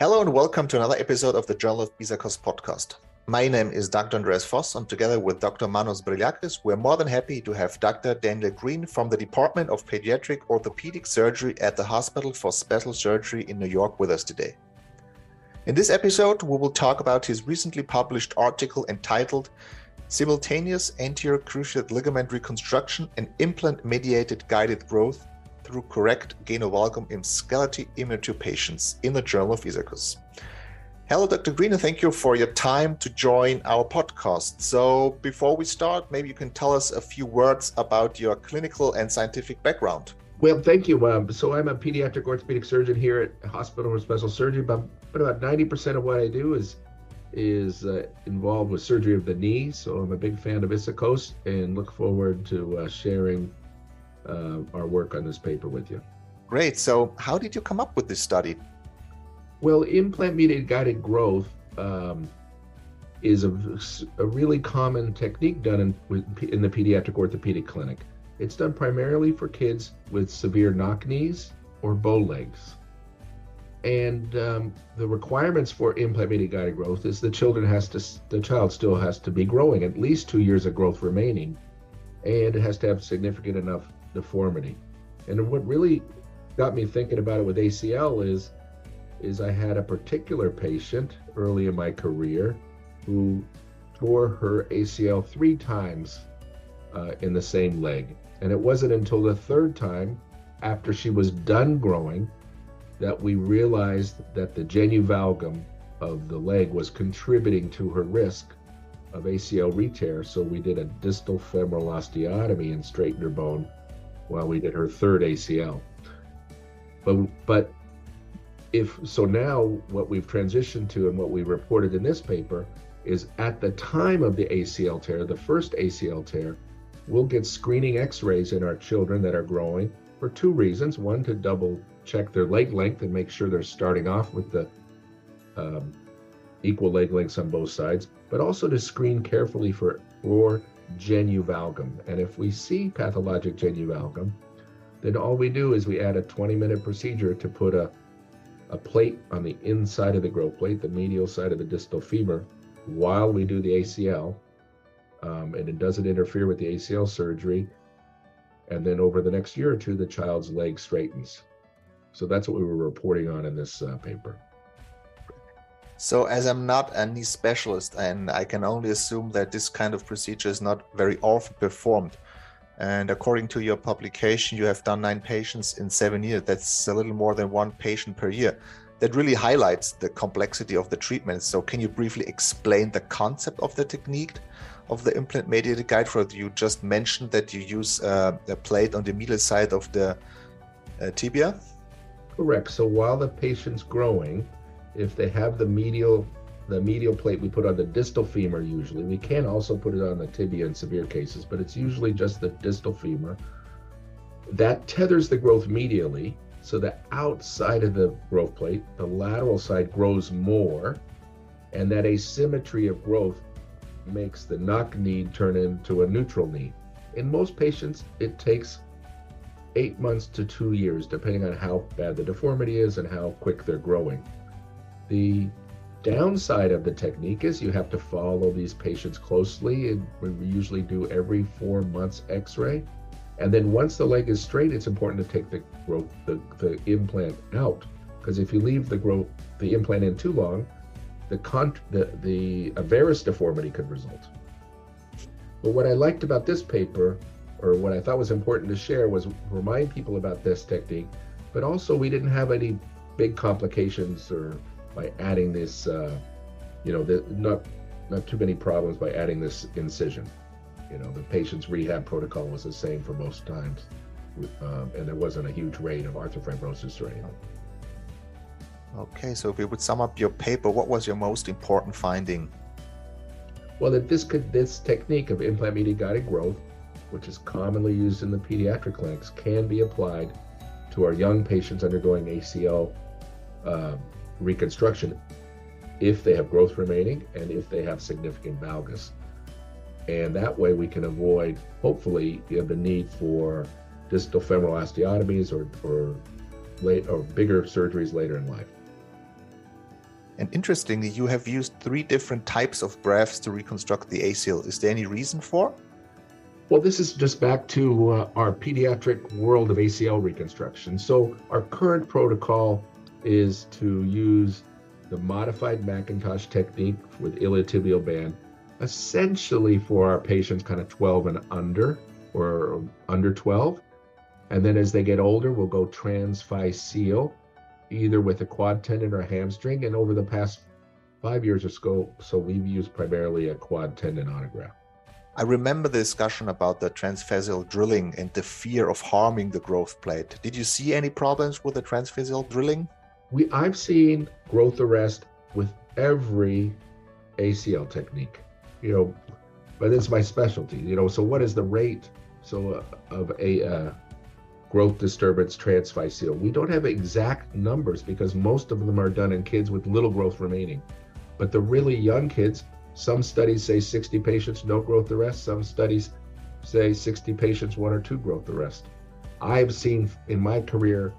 Hello and welcome to another episode of the Journal of ISAKOS podcast. My name is Dr. Andreas Voss, and together with Dr. Manos Brilakis, we're more than happy to have Dr. Daniel Green from the Department of Pediatric Orthopedic Surgery at the Hospital for Special Surgery in New York with us today. In this episode, we will talk about his recently published article entitled Simultaneous Anterior Cruciate Ligament Reconstruction and Implant Mediated Guided Growth through correct genu valgum in Skeletally immature patients in the Journal of ISAKOS. Hello, Dr. Green, and thank you for your time to join our podcast. So, before we start, maybe you can tell us a few words about your clinical and scientific background. Well, thank you. Um, so, I'm a pediatric orthopedic surgeon here at Hospital for Special Surgery, but, but about 90% of what I do is is uh, involved with surgery of the knee. So, I'm a big fan of ISAKOS and look forward to uh, sharing uh, our work on this paper with you. Great. So, how did you come up with this study? Well, implant mediated guided growth um, is a, a, really common technique done in, in the pediatric orthopedic clinic. It's done primarily for kids with severe knock knees or bow legs. And um, the requirements for implant mediated guided growth is the children has to the child still has to be growing at least two years of growth remaining, and it has to have significant enough deformity. And what really got me thinking about it with ACL is is I had a particular patient early in my career who tore her ACL three times uh, in the same leg. And it wasn't until the third time, after she was done growing, that we realized that the genu-valgum of the leg was contributing to her risk of ACL re-tear. So we did a distal femoral osteotomy and straightened her bone while we did her third ACL. But but if so now what we've transitioned to and what we reported in this paper is at the time of the ACL tear, the first ACL tear, we'll get screening x-rays in our children that are growing for two reasons. One, to double check their leg length and make sure they're starting off with the um, equal leg lengths on both sides, but also to screen carefully for, for genu-valgum. And if we see pathologic genu-valgum, then all we do is we add a 20 minute procedure to put a, a plate on the inside of the growth plate, the medial side of the distal femur, while we do the ACL. Um, and it doesn't interfere with the ACL surgery. And then over the next year or two, the child's leg straightens. So that's what we were reporting on in this uh, paper. So, as I'm not a knee specialist, and I can only assume that this kind of procedure is not very often performed. And according to your publication, you have done nine patients in seven years. That's a little more than one patient per year. That really highlights the complexity of the treatment. So, can you briefly explain the concept of the technique of the implant mediated guide for you just mentioned that you use uh, a plate on the medial side of the uh, tibia? Correct. So, while the patient's growing, if they have the medial the medial plate we put on the distal femur usually. We can also put it on the tibia in severe cases but it's usually just the distal femur. That tethers the growth medially so the outside of the growth plate the lateral side grows more and that asymmetry of growth makes the knock knee turn into a neutral knee. In most patients it takes eight months to two years depending on how bad the deformity is and how quick they're growing the downside of the technique is you have to follow these patients closely, and we usually do every four months X-ray. And then once the leg is straight, it's important to take the growth, the, the implant out, because if you leave the growth, the implant in too long, the con- the the varus deformity could result. But what I liked about this paper, or what I thought was important to share, was remind people about this technique, but also we didn't have any big complications or by adding this, uh, you know, the, not not too many problems by adding this incision. You know, the patient's rehab protocol was the same for most times, um, and there wasn't a huge rate of arthrofibrosis or anything. Okay, so if we would sum up your paper, what was your most important finding? Well, that this could this technique of implant mediated guided growth, which is commonly used in the pediatric clinics, can be applied to our young patients undergoing ACL uh, reconstruction if they have growth remaining and if they have significant valgus. And that way we can avoid, hopefully, the need for distal femoral osteotomies or, or, late, or bigger surgeries later in life. And interestingly, you have used three different types of grafts to reconstruct the ACL. Is there any reason for? Well, this is just back to uh, our pediatric world of ACL reconstruction. So, our current protocol is to use the modified Macintosh technique with iliotibial band, essentially for our patients kind of 12 and under or under 12. And then as they get older, we'll go transphyseal, either with a quad tendon or a hamstring. And over the past five years or so, so we've used primarily a quad tendon autograft. I remember the discussion about the transphyseal drilling and the fear of harming the growth plate. Did you see any problems with the transphyseal drilling? We I've seen growth arrest with every ACL technique. You know, but it's my specialty. You know, so what is the rate so uh, of a uh, growth disturbance transphyseal? We don't have exact numbers because most of them are done in kids with little growth remaining. But the really young kids, some studies say 60 patients, no growth arrest. Some studies say 60 patients, one or two growth arrest. I've seen in my career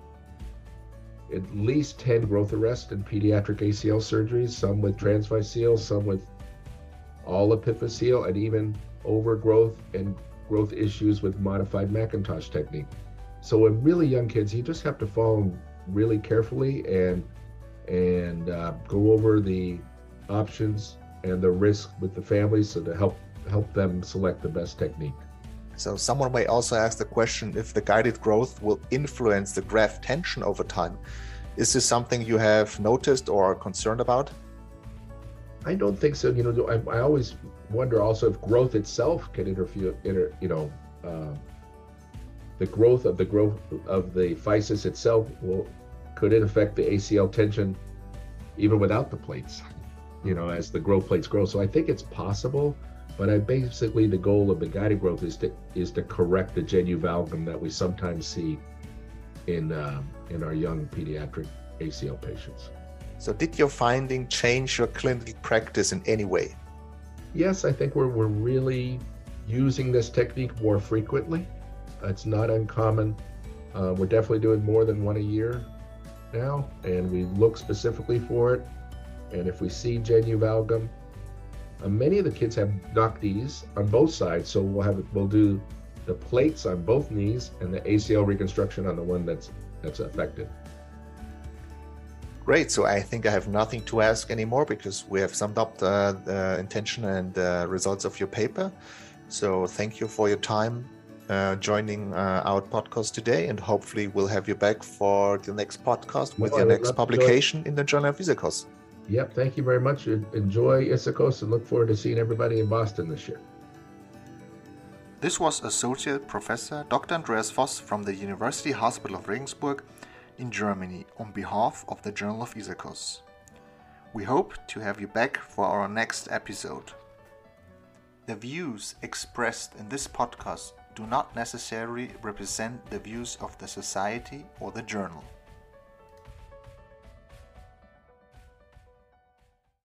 at least 10 growth arrest and pediatric ACL surgeries, some with transphyseal, some with all epiphyseal, and even overgrowth and growth issues with modified Macintosh technique. So in really young kids, you just have to follow them really carefully and and uh, go over the options and the risk with the families so to help help them select the best technique. So someone may also ask the question if the guided growth will influence the graft tension over time. Is this something you have noticed or are concerned about? I don't think so. You know, I, I always wonder also if growth itself can interfere. Inter, you know, uh, the growth of the growth of the physis itself will could it affect the ACL tension even without the plates? you know, as the growth plates grow. So I think it's possible, but I basically the goal of the guided growth is to is to correct the genu valgum that we sometimes see in uh, in our young pediatric ACL patients. So did your finding change your clinical practice in any way? Yes, I think we're we're really using this technique more frequently. It's not uncommon. Uh, we're definitely doing more than one a year now, and we look specifically for it. And if we see genu valgum, uh, many of the kids have knock knees on both sides, so we'll have we'll do the plates on both knees and the ACL reconstruction on the one that's that's affected. Great. So I think I have nothing to ask anymore because we have summed up the, the intention and the results of your paper. So thank you for your time uh, joining uh, our podcast today, and hopefully we'll have you back for the next podcast with your next publication in the Journal of ISAKOS. Yep, thank you very much. Enjoy ISAKOS and look forward to seeing everybody in Boston this year. This was Associate Professor Dr. Andreas Voss from the University Hospital of Regensburg in Germany on behalf of the Journal of ISAKOS. We hope to have you back for our next episode. The views expressed in this podcast do not necessarily represent the views of the Society or the Journal.